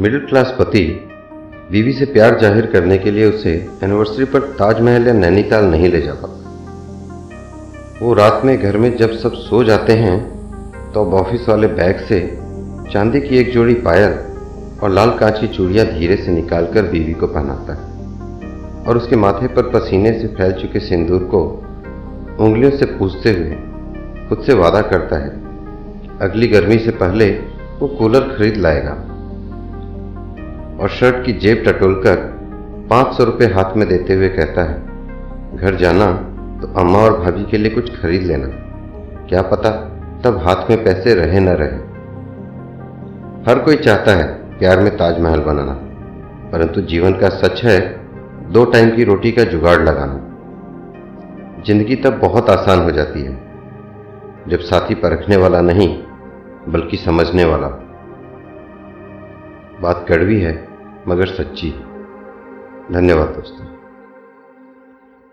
Middle class पति बीवी से प्यार ज़ाहिर करने के लिए उसे एनिवर्सरी पर ताजमहल या नैनीताल नहीं ले जा पाता। वो रात में घर में जब सब सो जाते हैं तो अब ऑफ़िस वाले बैग से चांदी की एक जोड़ी पायल और लाल कांच चूड़ियाँ धीरे से निकालकर बीवी को पहनाता है और उसके माथे पर पसीने से फैल चुके सिंदूर को उंगलियों से पूछते हुए खुद से वादा करता है, अगली गर्मी से पहले वो कूलर खरीद लाएगा। और शर्ट की जेब टटोलकर पाँच सौ रुपये हाथ में देते हुए कहता है, घर जाना तो अम्मा और भाभी के लिए कुछ खरीद लेना। क्या पता तब हाथ में पैसे रहे न रहे। हर कोई चाहता है प्यार में ताजमहल बनाना, परंतु जीवन का सच है, दो टाइम की रोटी का जुगाड़ लगाना। ज़िंदगी तब बहुत आसान हो जाती है, जब साथी परखने वाला नहीं, बल्कि समझने वाला। बात कड़वी है मगर सच्ची। धन्यवाद दोस्तों।